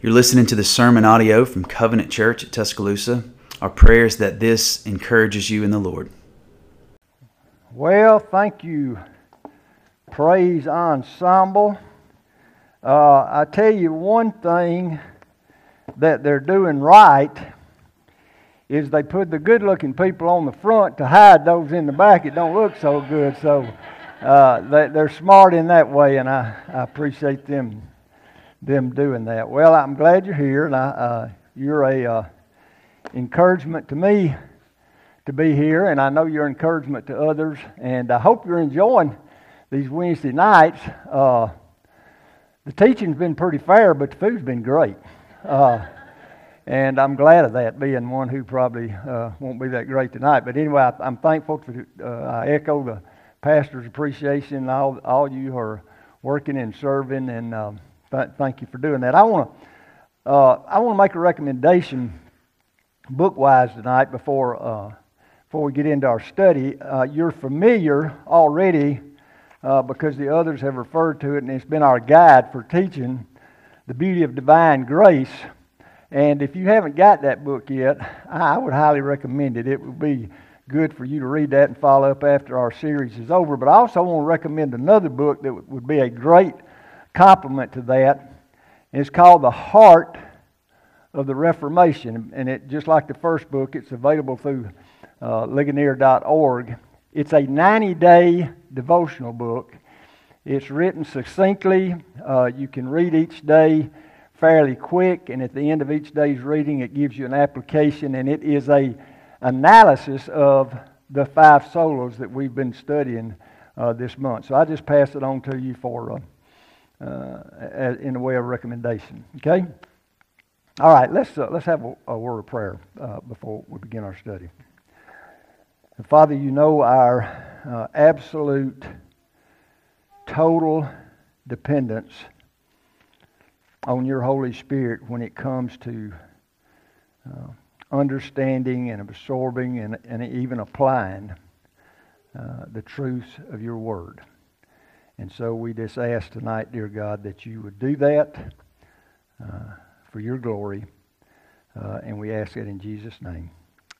You're listening to the sermon audio from Covenant Church at Tuscaloosa. Our prayer is that this encourages you in the Lord. Well, thank you, Praise Ensemble. Uh, I tell you one thing that they're doing right is they put the good-looking people on the front to hide those in the back. It don't look so good, so uh, they, are smart in that way, and I, I appreciate them them doing that. Well, I'm glad you're here, and I, uh, you're a uh, encouragement to me to be here, and I know you're encouragement to others, and I hope you're enjoying these Wednesday nights. Uh, the teaching's been pretty fair, but the food's been great. Uh, and I'm glad of that, being one who probably uh, won't be that great tonight. But anyway, I, am thankful for. Uh, I echo the pastor's appreciation. All all you are working and serving, and um, th- thank you for doing that. I want to uh, I want to make a recommendation book wise tonight before uh, before we get into our study. Uh, you're familiar already uh, because the others have referred to it, and it's been our guide for teaching the beauty of divine grace. And if you haven't got that book yet, I would highly recommend it. It would be good for you to read that and follow up after our series is over. But I also want to recommend another book that would be a great complement to that. It's called The Heart of the Reformation. And it, just like the first book, it's available through uh, Ligonier.org. It's a 90 day devotional book. It's written succinctly. Uh, you can read each day fairly quick, and at the end of each day's reading, it gives you an application, and it is a analysis of the five solas that we've been studying uh, this month. So I just pass it on to you for uh, uh, in the way of recommendation. Okay. All right. Let's uh, let's have a, a, word of prayer uh, before we begin our study. Father, you know our uh, absolute, total dependence on your Holy Spirit when it comes to understanding and absorbing and, and even applying uh, the truths of your word. And so we just ask tonight, dear God, that you would do that uh, for your glory. Uh, and we ask it in Jesus' name.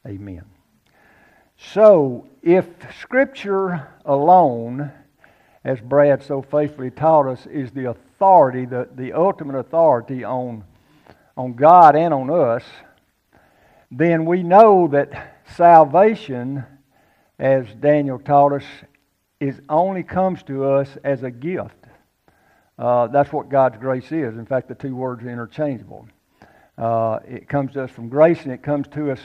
Amen. So, if Scripture alone, as Brad so faithfully taught us, is the authority, the, the ultimate authority on, on God and on us, then we know that salvation, as Daniel taught us, is only comes to us as a gift. Uh, that's what God's grace is. In fact, the two words are interchangeable. Uh, it comes to us from grace, and it comes to us,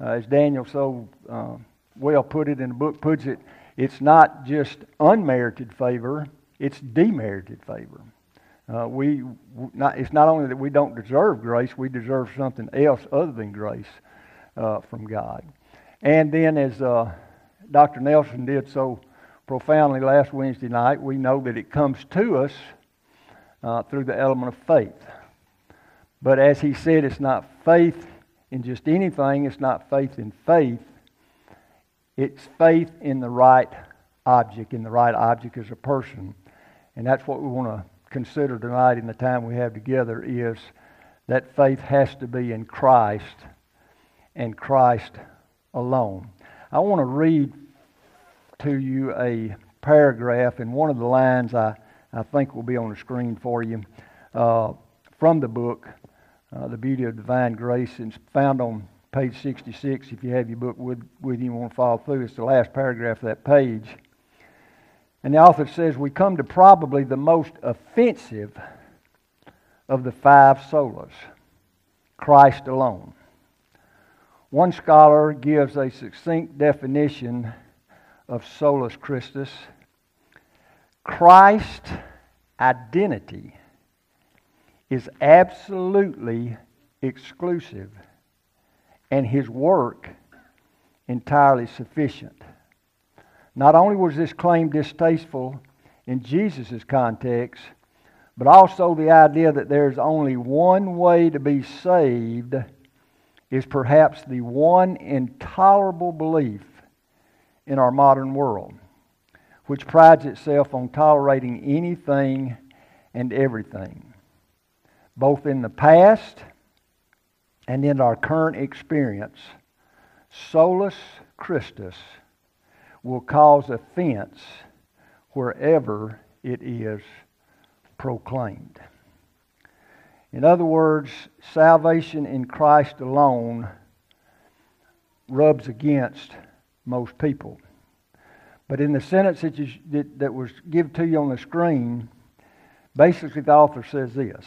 uh, as Daniel so uh, well put it in the book, puts it, it's not just unmerited favor, it's demerited favor. Uh, we not, it's not only that we don't deserve grace, we deserve something else other than grace uh, from God. And then, as Dr. Nelson did so profoundly last Wednesday night, we know that it comes to us uh, through the element of faith. But as he said, it's not faith in just anything, it's not faith in faith, it's faith in the right object, and the right object is a person. And that's what we want to consider tonight in the time we have together is that faith has to be in Christ and Christ alone. I want to read to you a paragraph, and one of the lines I, I think will be on the screen for you uh, from the book, uh, The Beauty of Divine Grace. It's found on page 66. If you have your book with, with you and want to follow through, it's the last paragraph of that page. And the author says, We come to probably the most offensive of the five solas Christ alone. One scholar gives a succinct definition of solus Christus Christ's identity is absolutely exclusive, and his work entirely sufficient. Not only was this claim distasteful in Jesus' context, but also the idea that there's only one way to be saved is perhaps the one intolerable belief in our modern world, which prides itself on tolerating anything and everything. both in the past and in our current experience, solus Christus will cause offense wherever it is proclaimed. In other words, salvation in Christ alone rubs against most people. But in the sentence that, you, that, that was given to you on the screen, basically the author says this.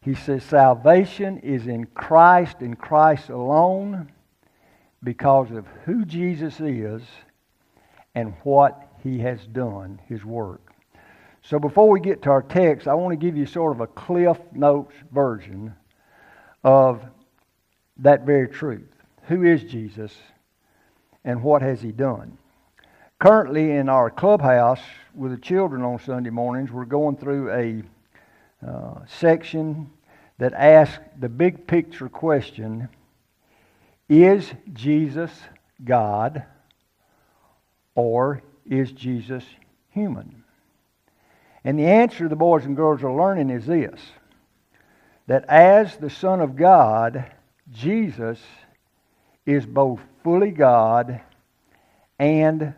He says, Salvation is in Christ, and Christ alone, because of who Jesus is and what he has done, his work. So before we get to our text, I want to give you sort of a Cliff Notes version of that very truth. Who is Jesus and what has he done? Currently, in our clubhouse with the children on Sunday mornings, we're going through a uh, section that asks the big picture question Is Jesus God or is Jesus human? And the answer the boys and girls are learning is this that as the Son of God, Jesus is both fully God and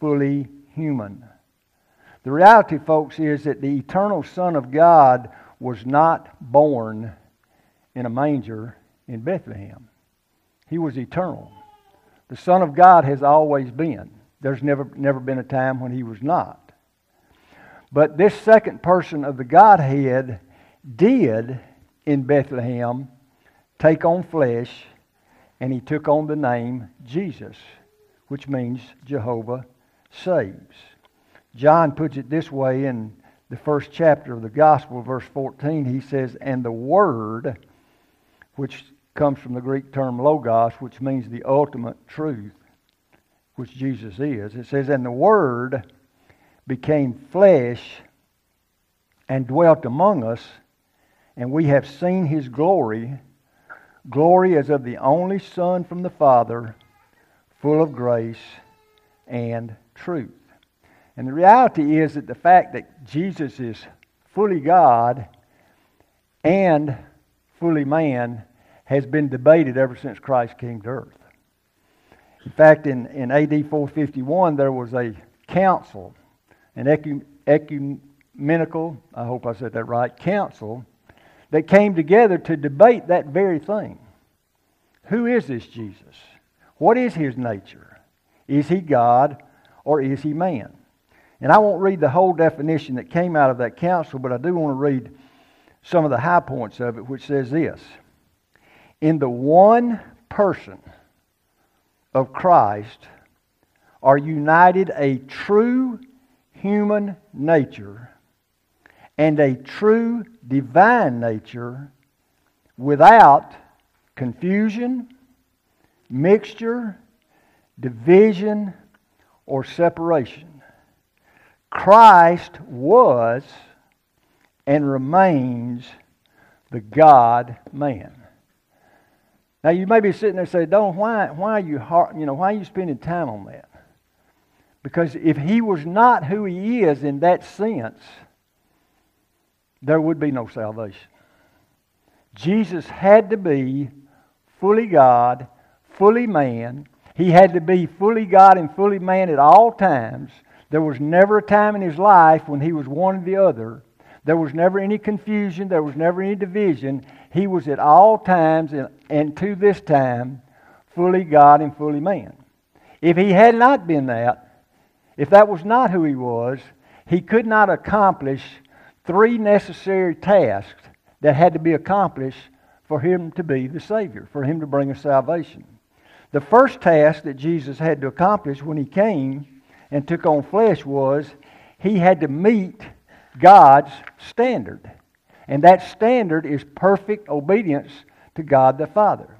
fully human. The reality, folks, is that the eternal Son of God was not born in a manger in Bethlehem. He was eternal. The Son of God has always been. There's never, never been a time when he was not. But this second person of the Godhead did in Bethlehem take on flesh, and he took on the name Jesus, which means Jehovah saves. John puts it this way in the first chapter of the Gospel, verse 14. He says, And the Word, which comes from the Greek term logos, which means the ultimate truth, which Jesus is, it says, And the Word became flesh and dwelt among us, and we have seen his glory, glory as of the only Son from the Father, full of grace and truth. And the reality is that the fact that Jesus is fully God and fully man has been debated ever since Christ came to earth. In fact, in, in AD 451, there was a council an ecumenical, I hope I said that right, council that came together to debate that very thing. Who is this Jesus? What is his nature? Is he God or is he man? And I won't read the whole definition that came out of that council, but I do want to read some of the high points of it, which says this In the one person of Christ are united a true human nature and a true divine nature without confusion, mixture, division, or separation. Christ was and remains the God man. Now you may be sitting there saying, "Don't why why are you you know why are you spending time on that?" Because if he was not who he is in that sense, there would be no salvation. Jesus had to be fully God, fully man. He had to be fully God and fully man at all times. There was never a time in his life when he was one or the other. There was never any confusion. There was never any division. He was at all times and, and to this time fully God and fully man. If he had not been that, if that was not who he was, he could not accomplish three necessary tasks that had to be accomplished for him to be the Savior, for him to bring us salvation. The first task that Jesus had to accomplish when he came and took on flesh was he had to meet God's standard. And that standard is perfect obedience to God the Father.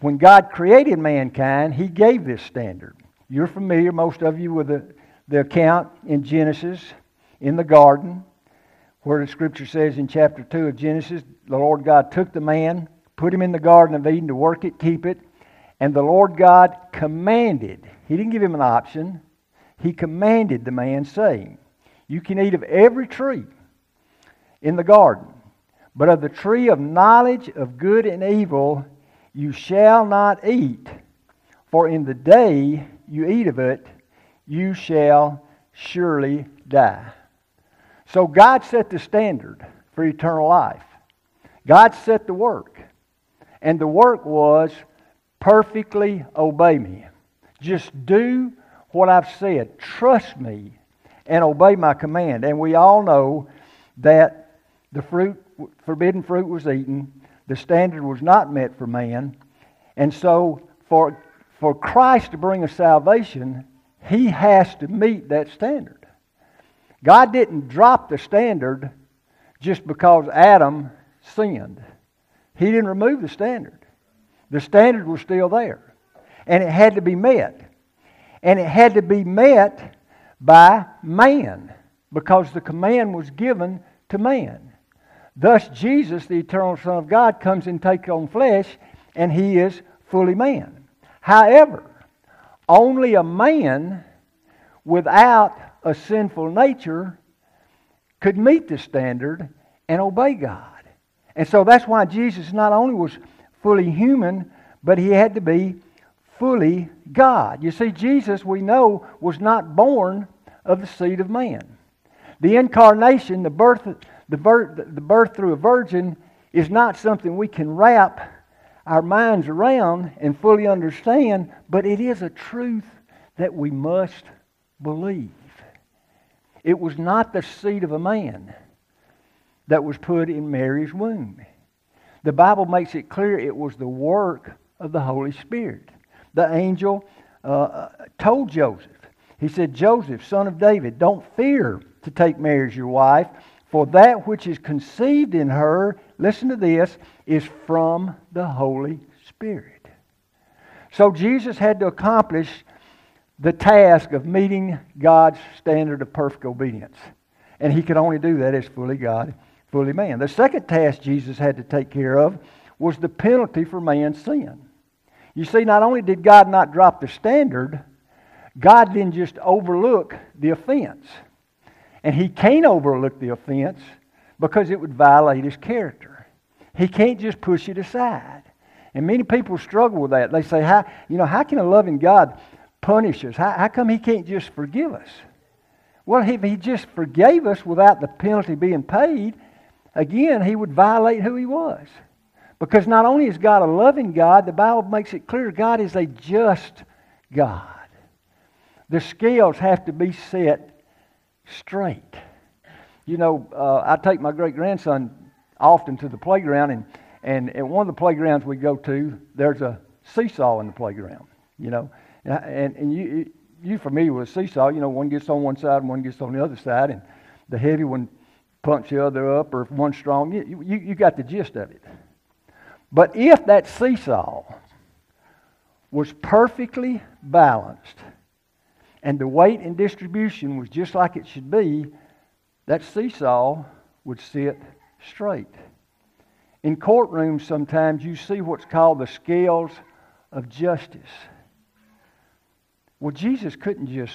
When God created mankind, he gave this standard. You're familiar, most of you, with the, the account in Genesis in the garden, where the scripture says in chapter 2 of Genesis, the Lord God took the man, put him in the Garden of Eden to work it, keep it, and the Lord God commanded, He didn't give him an option, He commanded the man, saying, You can eat of every tree in the garden. But of the tree of knowledge of good and evil you shall not eat, for in the day you eat of it, you shall surely die. So God set the standard for eternal life. God set the work. And the work was perfectly obey me. Just do what I've said. Trust me and obey my command. And we all know that the fruit, forbidden fruit was eaten. The standard was not met for man. And so for, for Christ to bring us salvation, he has to meet that standard. God didn't drop the standard just because Adam sinned. He didn't remove the standard. The standard was still there. And it had to be met. And it had to be met by man because the command was given to man. Thus, Jesus, the eternal Son of God, comes and takes on flesh, and he is fully man. However, only a man without a sinful nature could meet the standard and obey God. And so that's why Jesus not only was fully human, but he had to be fully God. You see, Jesus, we know, was not born of the seed of man. The incarnation, the birth, the birth, the birth through a virgin, is not something we can wrap our minds around and fully understand, but it is a truth that we must believe. It was not the seed of a man that was put in Mary's womb. The Bible makes it clear it was the work of the Holy Spirit. The angel uh, told Joseph, he said, Joseph, son of David, don't fear to take Mary as your wife, for that which is conceived in her, listen to this, is from the Holy Spirit. So Jesus had to accomplish the task of meeting God's standard of perfect obedience. And he could only do that as fully God, fully man. The second task Jesus had to take care of was the penalty for man's sin. You see, not only did God not drop the standard, God didn't just overlook the offense. And he can't overlook the offense because it would violate his character. He can't just push it aside. And many people struggle with that. They say, how, you know, how can a loving God punish us? How, how come he can't just forgive us? Well, if he just forgave us without the penalty being paid, again, he would violate who he was. Because not only is God a loving God, the Bible makes it clear God is a just God. The scales have to be set straight. You know, uh, I take my great grandson often to the playground, and, and at one of the playgrounds we go to, there's a seesaw in the playground, you know. And, and you, you familiar with a seesaw, you know, one gets on one side and one gets on the other side, and the heavy one pumps the other up, or if one's strong, you, you, you got the gist of it. But if that seesaw was perfectly balanced, and the weight and distribution was just like it should be, that seesaw would sit straight. In courtrooms, sometimes you see what's called the scales of justice. Well, Jesus couldn't just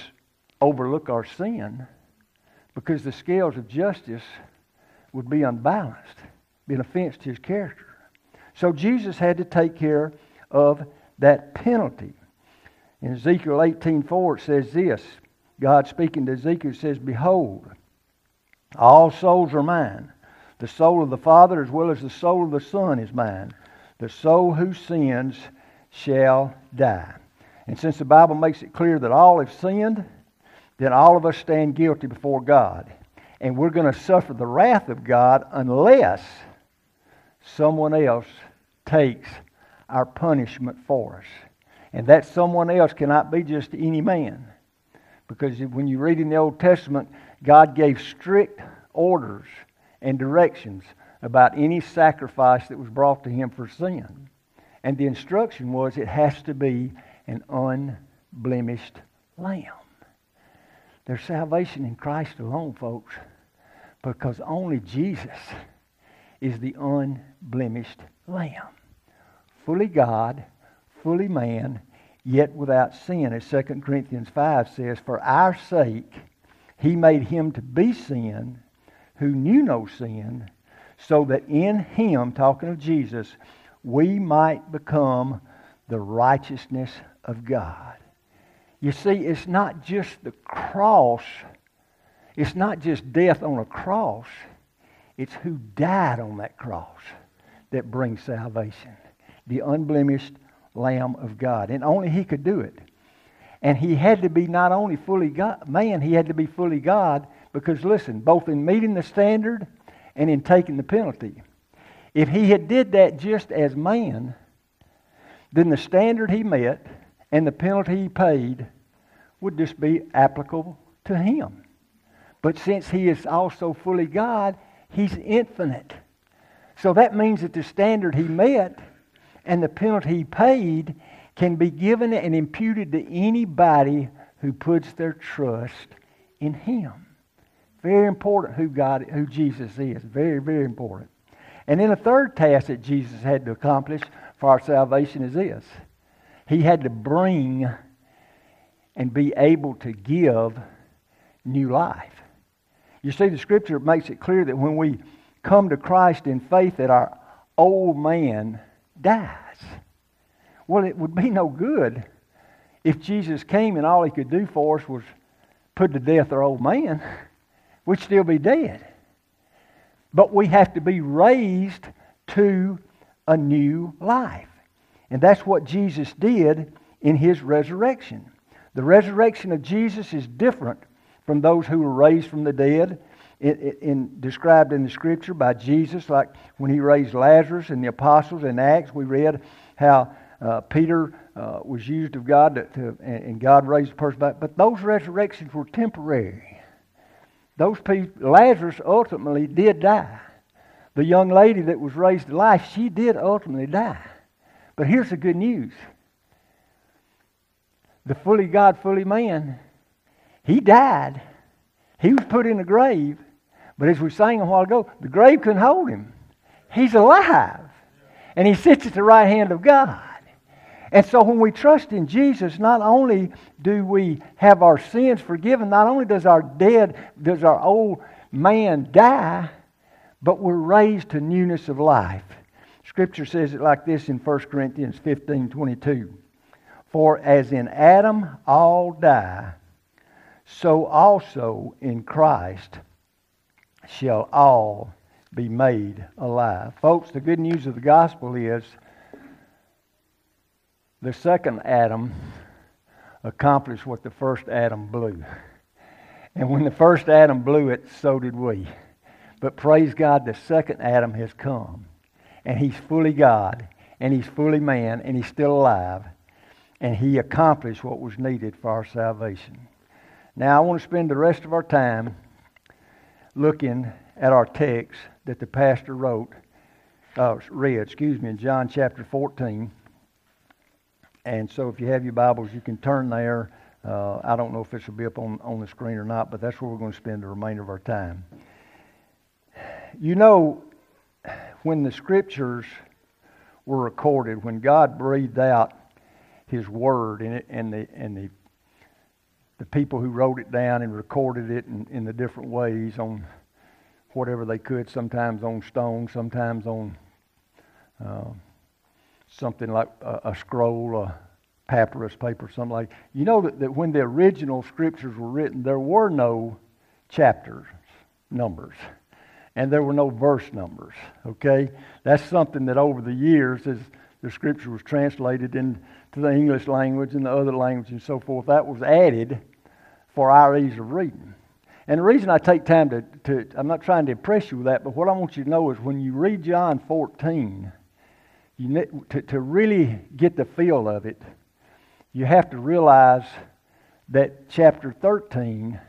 overlook our sin because the scales of justice would be unbalanced, be an offense to his character. So Jesus had to take care of that penalty. In Ezekiel 18:4 it says this. God speaking to Ezekiel says, Behold, all souls are mine. The soul of the Father as well as the soul of the Son is mine. The soul who sins shall die. And since the Bible makes it clear that all have sinned, then all of us stand guilty before God. And we're going to suffer the wrath of God unless someone else takes our punishment for us. And that someone else cannot be just any man. Because when you read in the Old Testament, God gave strict orders and directions about any sacrifice that was brought to him for sin. And the instruction was it has to be an unblemished lamb. There's salvation in Christ alone, folks, because only Jesus is the unblemished lamb. Fully God, fully man, yet without sin, as 2 Corinthians 5 says, For our sake he made him to be sin, who knew no sin, so that in him, talking of Jesus, we might become the righteousness of God. You see, it's not just the cross, it's not just death on a cross, it's who died on that cross that brings salvation. The unblemished Lamb of God. And only He could do it. And He had to be not only fully God, man, He had to be fully God because, listen, both in meeting the standard and in taking the penalty. If He had did that just as man, then the standard He met and the penalty He paid would just be applicable to Him. But since He is also fully God, He's infinite. So that means that the standard He met and the penalty he paid can be given and imputed to anybody who puts their trust in him. Very important who God, who Jesus is. Very, very important. And then a third task that Jesus had to accomplish for our salvation is this. He had to bring and be able to give new life. You see, the scripture makes it clear that when we come to Christ in faith, that our old man dies. Well, it would be no good if Jesus came and all he could do for us was put to death our old man. We'd still be dead. But we have to be raised to a new life. And that's what Jesus did in his resurrection. The resurrection of Jesus is different from those who were raised from the dead in, in, described in the scripture by Jesus, like when he raised Lazarus and the apostles in Acts, we read how uh, Peter uh, was used of God to, to, and God raised the person back. But those resurrections were temporary. Those people, Lazarus ultimately did die. The young lady that was raised to life, she did ultimately die. But here's the good news the fully God, fully man, he died. He was put in a grave, but as we sang a while ago, the grave couldn't hold him. He's alive. And he sits at the right hand of God. And so when we trust in Jesus, not only do we have our sins forgiven, not only does our dead, does our old man die, but we're raised to newness of life. Scripture says it like this in 1 Corinthians 15 22. For as in Adam all die, so also in Christ shall all be made alive. Folks, the good news of the gospel is the second Adam accomplished what the first Adam blew. And when the first Adam blew it, so did we. But praise God, the second Adam has come. And he's fully God, and he's fully man, and he's still alive. And he accomplished what was needed for our salvation. Now, I want to spend the rest of our time looking at our text that the pastor wrote, uh, read, excuse me, in John chapter 14. And so if you have your Bibles, you can turn there. Uh, I don't know if this will be up on, on the screen or not, but that's where we're going to spend the remainder of our time. You know, when the scriptures were recorded, when God breathed out His word and, it, and the and the the people who wrote it down and recorded it in, in the different ways on whatever they could, sometimes on stone, sometimes on uh, something like a, a, scroll, a papyrus paper, something like. You know that, that when the original scriptures were written, there were no chapters, numbers, and there were no verse numbers. Okay, that's something that over the years, as the scripture was translated into the English language and the other language and so forth, that was added for our ease of reading. And the reason I take time to, to, I'm not trying to impress you with that, but what I want you to know is when you read John 14, you need, to, to really get the feel of it, you have to realize that chapter 13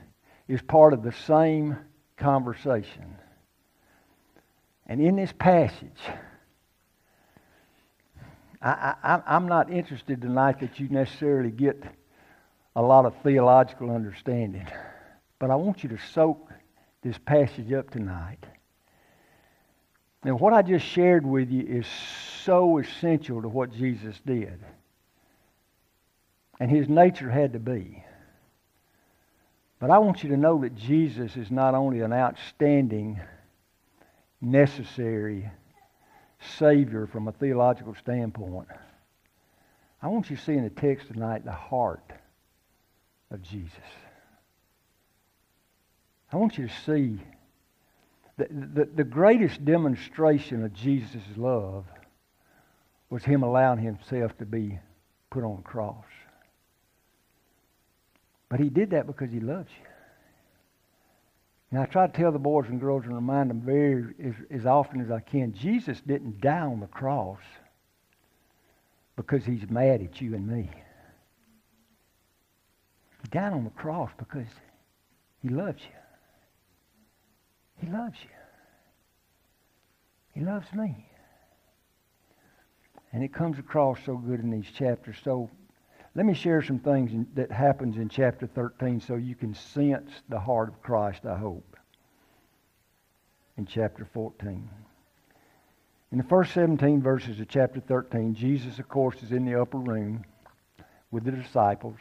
is part of the same conversation. And in this passage, I, I'm not interested tonight that you necessarily get a lot of theological understanding. But I want you to soak this passage up tonight. Now, what I just shared with you is so essential to what Jesus did. And his nature had to be. But I want you to know that Jesus is not only an outstanding, necessary Savior from a theological standpoint. I want you to see in the text tonight the heart of Jesus. I want you to see the, the, the greatest demonstration of Jesus' love was Him allowing Himself to be put on a cross. But He did that because He loves you. And I try to tell the boys and girls and remind them very as, as often as I can Jesus didn't die on the cross because he's mad at you and me. He died on the cross because he loves you. He loves you. He loves me. And it comes across so good in these chapters. So let me share some things in, that happens in chapter 13 so you can sense the heart of Christ, I hope, in chapter 14. In the first 17 verses of chapter 13, Jesus, of course, is in the upper room with the disciples.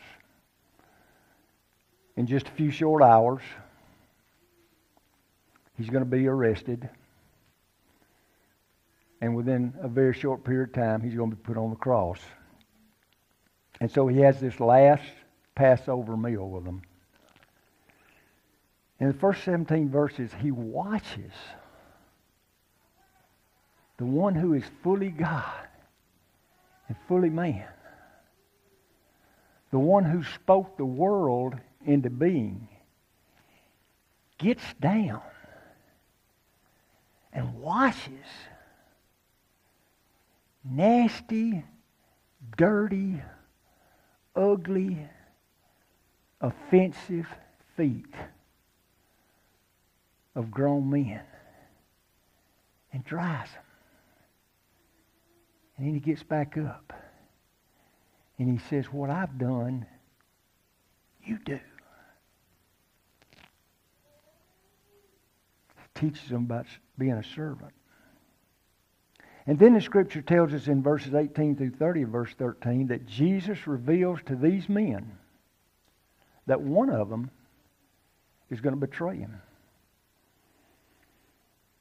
In just a few short hours, he's going to be arrested. And within a very short period of time, he's going to be put on the cross. And so he has this last Passover meal with them. In the first 17 verses, he watches the one who is fully God and fully man, the one who spoke the world into being, gets down and washes nasty, dirty, ugly, offensive feet of grown men and dries them. And then he gets back up and he says, What I've done, you do. He teaches them about being a servant. And then the scripture tells us in verses 18 through 30 of verse 13 that Jesus reveals to these men that one of them is going to betray him.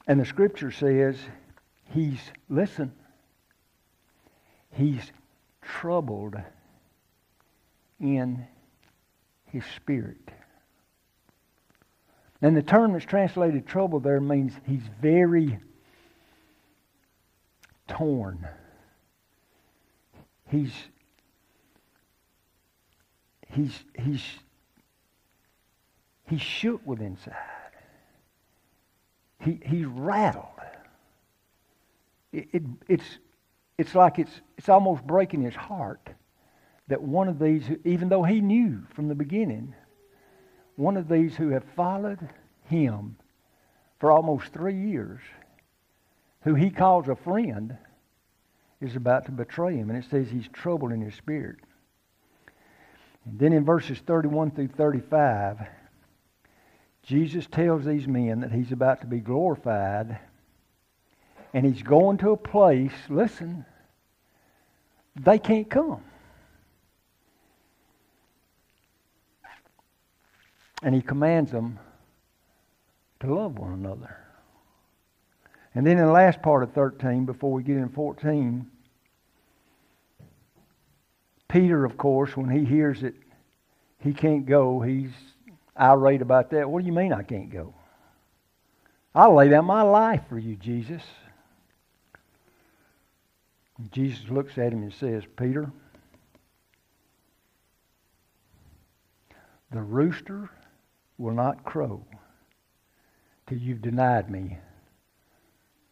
And the scripture says he's, listen, he's troubled in his spirit. And the term that's translated trouble there means he's very torn. He's he's he's he's shook with inside. He he's rattled. It, it, it's it's like it's it's almost breaking his heart that one of these, even though he knew from the beginning, one of these who have followed him for almost three years who he calls a friend, is about to betray him. And it says he's troubled in his spirit. And then in verses 31 through 35, Jesus tells these men that he's about to be glorified and he's going to a place, listen, they can't come. And he commands them to love one another. And then in the last part of 13, before we get in 14, Peter, of course, when he hears it, he can't go, he's irate about that. What do you mean I can't go? I'll lay down my life for you, Jesus. And Jesus looks at him and says, Peter, the rooster will not crow till you've denied me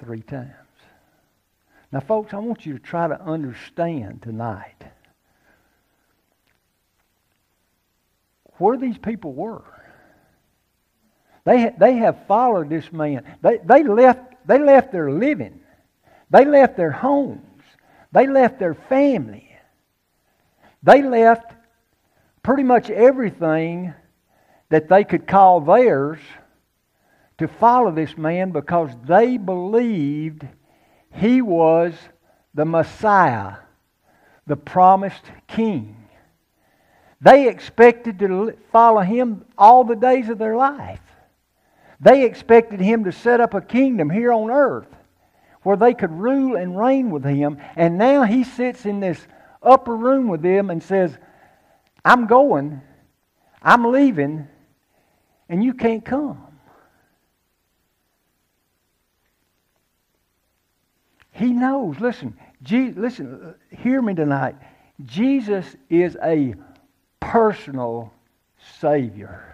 three times. Now, folks, I want you to try to understand tonight where these people were. They, they have followed this man. They, they, left, they left their living. They left their homes. They left their family. They left pretty much everything that they could call theirs to follow this man because they believed he was the Messiah, the promised king. They expected to follow him all the days of their life. They expected him to set up a kingdom here on earth where they could rule and reign with him. And now he sits in this upper room with them and says, I'm going, I'm leaving, and you can't come. He knows. Listen, Je- listen, hear me tonight. Jesus is a personal Savior.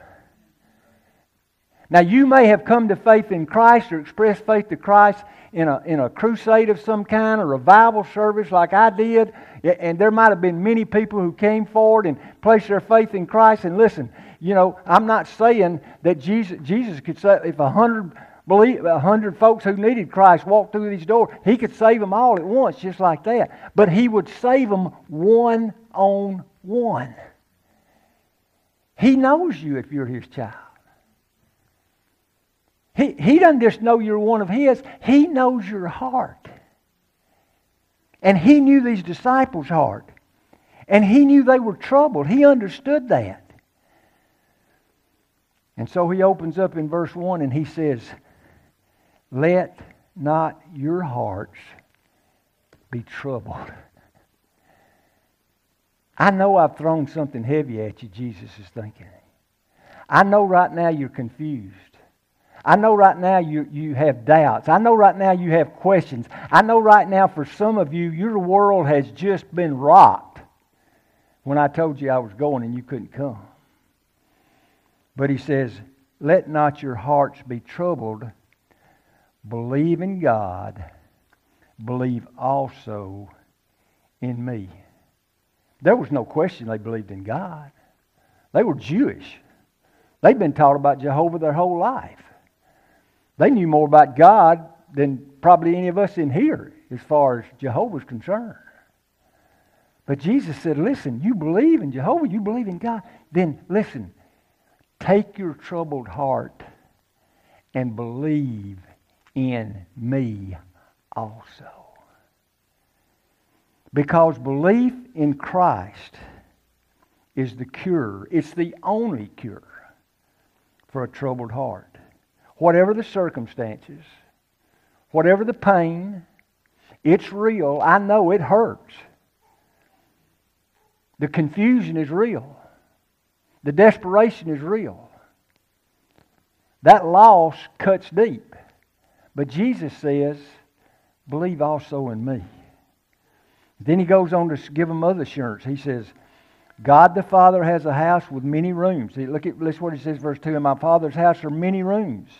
Now, you may have come to faith in Christ or expressed faith to Christ in a, in a crusade of some kind, a revival service like I did, and there might have been many people who came forward and placed their faith in Christ. And listen, you know, I'm not saying that Jesus, Jesus could say, if a hundred believe a hundred folks who needed Christ walked through these doors, he could save them all at once, just like that. But he would save them one on one. He knows you if you're his child. He, he doesn't just know you're one of his, he knows your heart. And he knew these disciples' heart. And he knew they were troubled. He understood that. And so he opens up in verse 1 and he says, Let not your hearts be troubled. I know I've thrown something heavy at you, Jesus is thinking. I know right now you're confused. I know right now you, you have doubts. I know right now you have questions. I know right now for some of you, your world has just been rocked when I told you I was going and you couldn't come. But he says, Let not your hearts be troubled. Believe in God. Believe also in me. There was no question they believed in God. They were Jewish. They'd been taught about Jehovah their whole life. They knew more about God than probably any of us in here as far as Jehovah's concerned. But Jesus said, Listen, you believe in Jehovah, you believe in God, then listen, take your troubled heart and believe in me also. Because belief in Christ is the cure, it's the only cure for a troubled heart whatever the circumstances, whatever the pain, it's real. I know it hurts. The confusion is real. The desperation is real. That loss cuts deep. But Jesus says, believe also in me. Then he goes on to give them other assurance. He says, God the Father has a house with many rooms. Look at listen what he says, verse 2. In my Father's house are many rooms.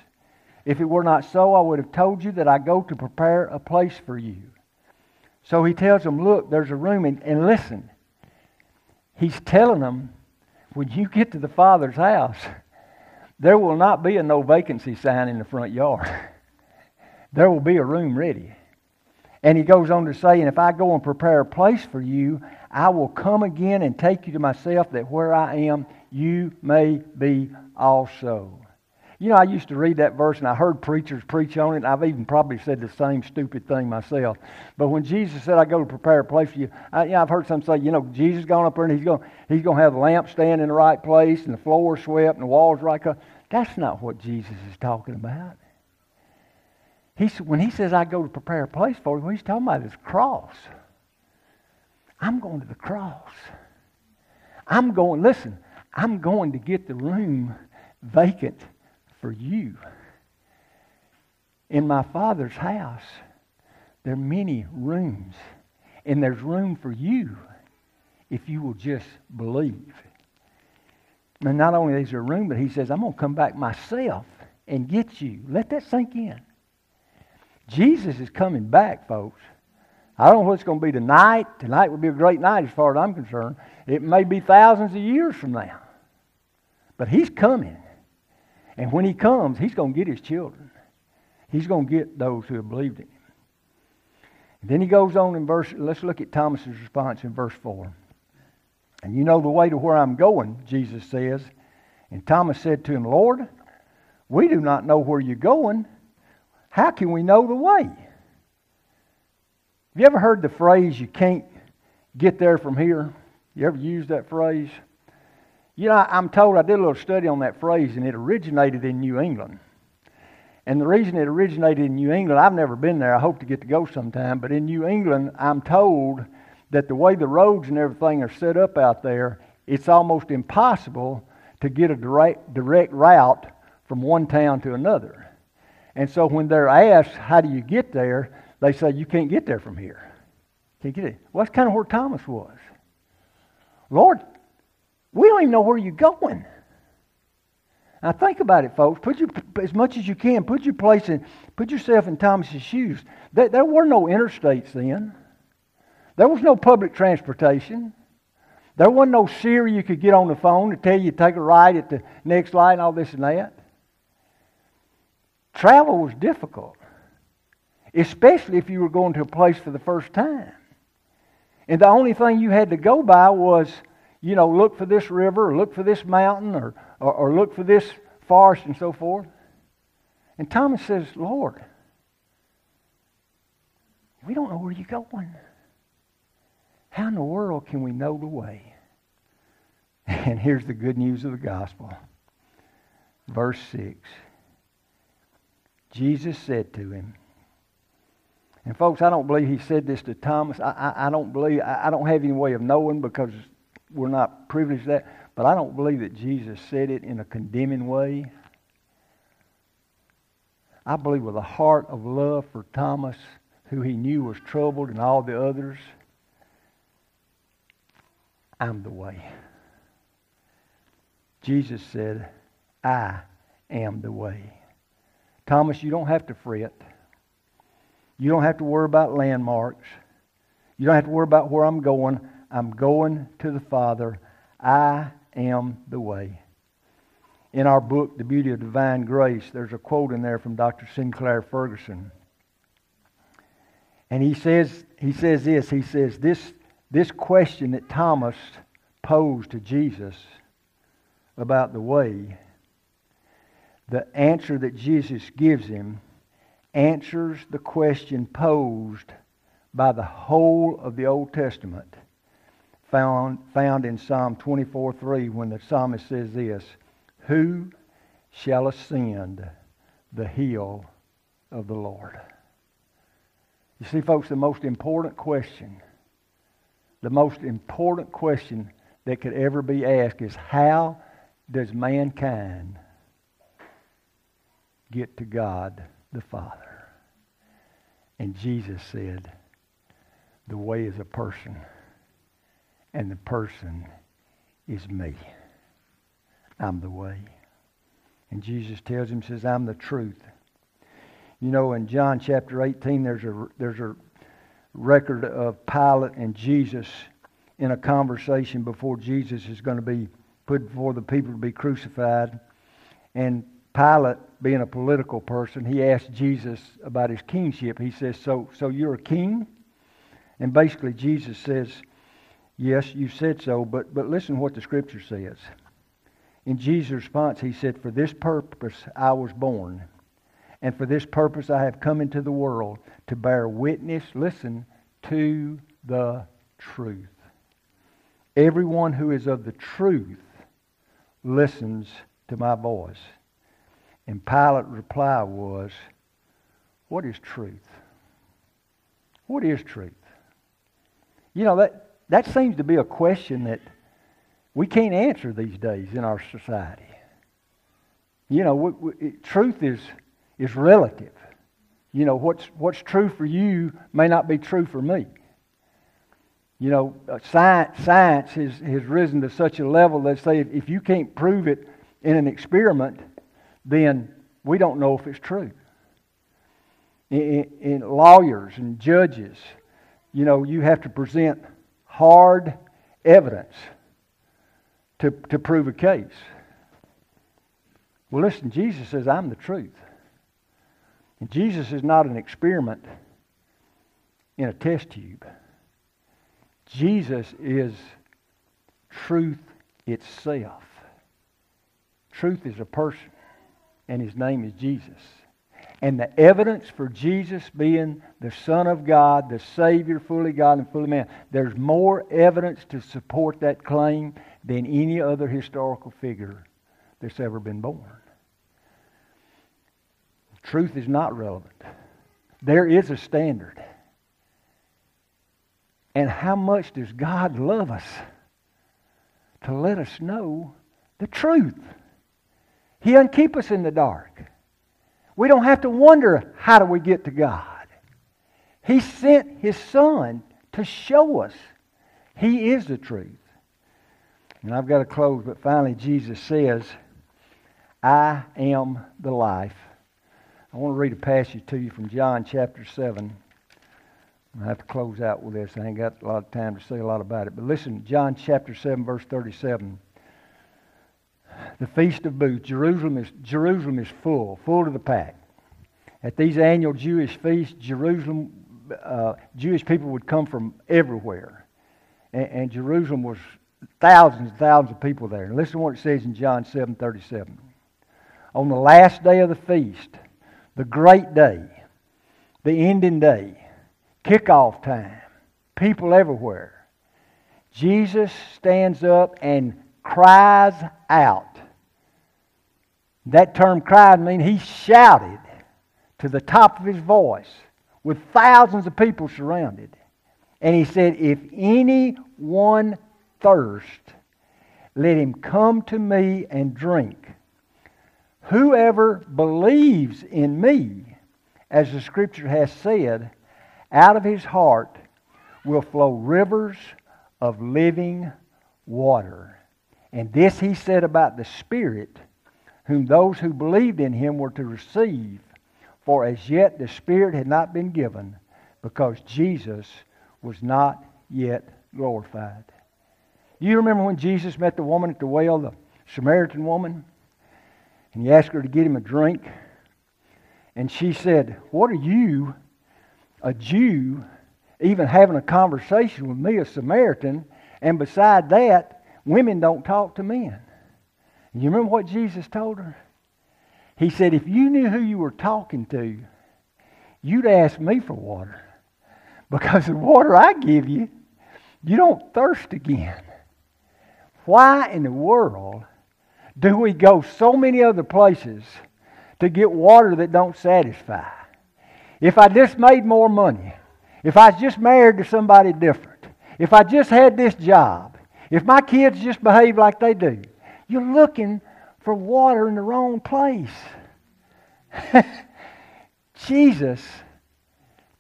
If it were not so, I would have told you that I go to prepare a place for you. So he tells them, Look, there's a room, and, and listen. He's telling them, when you get to the Father's house, there will not be a no vacancy sign in the front yard. there will be a room ready. And he goes on to say, And if I go and prepare a place for you, I will come again and take you to myself, that where I am, you may be also. You know, I used to read that verse and I heard preachers preach on it. And I've even probably said the same stupid thing myself. But when Jesus said, I go to prepare a place for you, I, you know, I've heard some say, you know, Jesus gone up there and he's going, he's going to have the lamp stand in the right place and the floor swept and the walls right cut. That's not what Jesus is talking about. He, when he says, I go to prepare a place for you, what he's talking about is cross. I'm going to the cross. I'm going, listen, I'm going to get the room vacant for you. In my Father's house, there are many rooms, and there's room for you if you will just believe. And not only is there room, but he says, I'm going to come back myself and get you. Let that sink in. Jesus is coming back, folks. I don't know what it's going to be tonight. Tonight will be a great night as far as I'm concerned. It may be thousands of years from now. But he's coming. And when he comes, he's going to get his children. He's going to get those who have believed in him. And then he goes on in verse, let's look at Thomas's response in verse 4. And you know the way to where I'm going, Jesus says. And Thomas said to him, Lord, we do not know where you're going. How can we know the way? Have you ever heard the phrase, you can't get there from here? You ever used that phrase? You know, I'm told I did a little study on that phrase, and it originated in New England. And the reason it originated in New England, I've never been there. I hope to get to go sometime. But in New England, I'm told that the way the roads and everything are set up out there, it's almost impossible to get a direct, direct route from one town to another. And so when they're asked, how do you get there? They say, you can't get there from here. Can't get it. Well, that's kind of where Thomas was. Lord, we don't even know where you're going. Now think about it, folks. Put as much as you can. Put your place in. Put yourself in Thomas's shoes. There, there were no interstates then. There was no public transportation. There wasn't no Siri you could get on the phone to tell you to take a ride at the next light and all this and that. Travel was difficult, especially if you were going to a place for the first time. And the only thing you had to go by was, you know, look for this river or look for this mountain or, or, or look for this forest and so forth. And Thomas says, Lord, we don't know where you're going. How in the world can we know the way? And here's the good news of the gospel. Verse 6. Jesus said to him, and folks, I don't believe he said this to Thomas. I, I, I don't believe, I, I, don't have any way of knowing because we're not privileged that, but I don't believe that Jesus said it in a condemning way. I believe with a heart of love for Thomas, who he knew was troubled, and all the others. I'm the way. Jesus said, I am the way. Thomas, you don't have to fret. You don't have to worry about landmarks. You don't have to worry about where I'm going. I'm going to the Father. I am the way. In our book, The Beauty of Divine Grace, there's a quote in there from Dr. Sinclair Ferguson. And he says, he says this, he says, this, this question that Thomas posed to Jesus about the way, the answer that Jesus gives him answers the question posed by the whole of the Old Testament found, found in Psalm 24 3 when the psalmist says this Who shall ascend the hill of the Lord? You see, folks, the most important question, the most important question that could ever be asked is how does mankind get to God the Father? And Jesus said, the way is a person, and the person is me. I'm the way. And Jesus tells him, says, I'm the truth. You know, in John chapter 18, there's a, there's a record of Pilate and Jesus in a conversation before Jesus is going to be put before the people to be crucified. And Pilate, being a political person, he asked Jesus about his kingship. He says, So, so you're a king? And basically, Jesus says, Yes, you said so, but, but listen what the scripture says. In Jesus' response, he said, For this purpose I was born, and for this purpose I have come into the world to bear witness, listen, to the truth. Everyone who is of the truth listens to my voice. And Pilate's reply was, What is truth? What is truth? You know, that, that seems to be a question that we can't answer these days in our society. You know, we, we, truth is, is relative. You know, what's, what's true for you may not be true for me. You know, uh, science, science has, has risen to such a level that say if, if you can't prove it in an experiment, then we don't know if it's true. In, in lawyers and judges, you know, you have to present hard evidence to, to prove a case. Well, listen, Jesus says, I'm the truth. And Jesus is not an experiment in a test tube. Jesus is truth itself. Truth is a person, and his name is Jesus. And the evidence for Jesus being the Son of God, the Savior, fully God and fully man, there's more evidence to support that claim than any other historical figure that's ever been born. Truth is not relevant. There is a standard. And how much does God love us to let us know the truth? He doesn't keep us in the dark. We don't have to wonder how do we get to God. He sent His Son to show us He is the truth. And I've got to close, but finally Jesus says, I am the life. I want to read a passage to you from John chapter 7. I have to close out with this. I ain't got a lot of time to say a lot about it. But listen, John chapter 7, verse 37. The Feast of Booths. Jerusalem is, Jerusalem is full, full to the pack. At these annual Jewish feasts, Jerusalem, uh, Jewish people would come from everywhere. And, and Jerusalem was thousands and thousands of people there. And listen to what it says in John 7, 37. On the last day of the feast, the great day, the ending day, kickoff time, people everywhere. Jesus stands up and cries out. That term cried means he shouted to the top of his voice with thousands of people surrounded. And he said, If anyone thirst, let him come to me and drink. Whoever believes in me, as the scripture has said, out of his heart will flow rivers of living water. And this he said about the Spirit, whom those who believed in him were to receive. For as yet the Spirit had not been given, because Jesus was not yet glorified. You remember when Jesus met the woman at the well, the Samaritan woman? and he asked her to get him a drink. And she said, What are you, a Jew, even having a conversation with me, a Samaritan? And beside that, women don't talk to men. You remember what Jesus told her? He said, If you knew who you were talking to, you'd ask me for water. Because the water I give you, you don't thirst again. Why in the world do we go so many other places to get water that don't satisfy? If I just made more money, if I was just married to somebody different, if I just had this job, if my kids just behave like they do, you're looking for water in the wrong place. Jesus,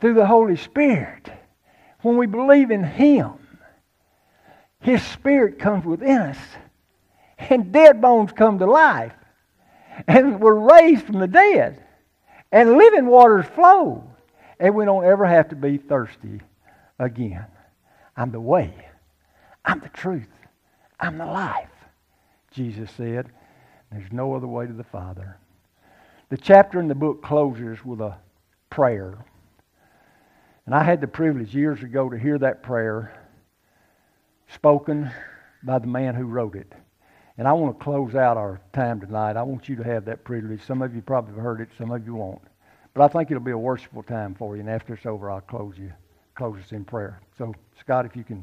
through the Holy Spirit, when we believe in Him, His Spirit comes within us and dead bones come to life and we're raised from the dead and living waters flow and we don't ever have to be thirsty again i'm the way i'm the truth i'm the life jesus said there's no other way to the father the chapter in the book closes with a prayer and i had the privilege years ago to hear that prayer spoken by the man who wrote it and I want to close out our time tonight. I want you to have that privilege. Some of you probably have heard it, some of you won't. But I think it'll be a worshipful time for you. And after it's over, I'll close you, close us in prayer. So, Scott, if you can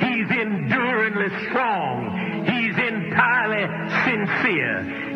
He's enduringly strong. He's entirely sincere.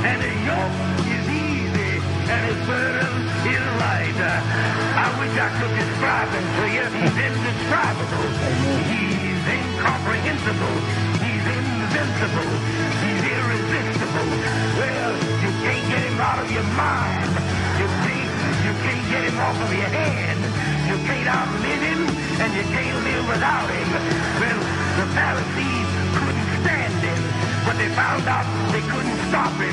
And his yoke is easy. And his burden is light. I wish I could describe him to you. He's indescribable. He's incomprehensible. He's invincible. He's irresistible. Well, you can't get him out of your mind. You can't, you can't get him off of your hand. You can't outlive him, and you can't live without him. Well, the Pharisees they found out they couldn't stop him.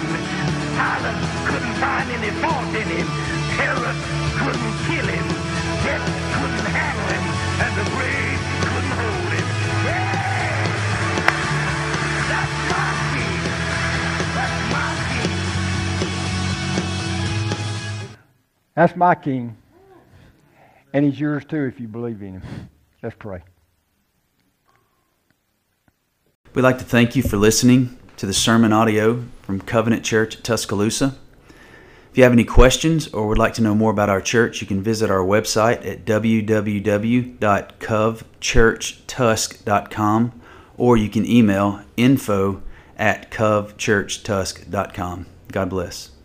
Pilate couldn't find any fault in him. Herod couldn't kill him. Death couldn't handle him, and the grave couldn't hold him. Yeah! That's my king. That's my king. That's my king. And he's yours too if you believe in him. Let's pray. We'd like to thank you for listening to the sermon audio from Covenant Church Tuscaloosa. If you have any questions or would like to know more about our church, you can visit our website at www.covchurchtusk.com or you can email info at covchurchtusk.com. God bless.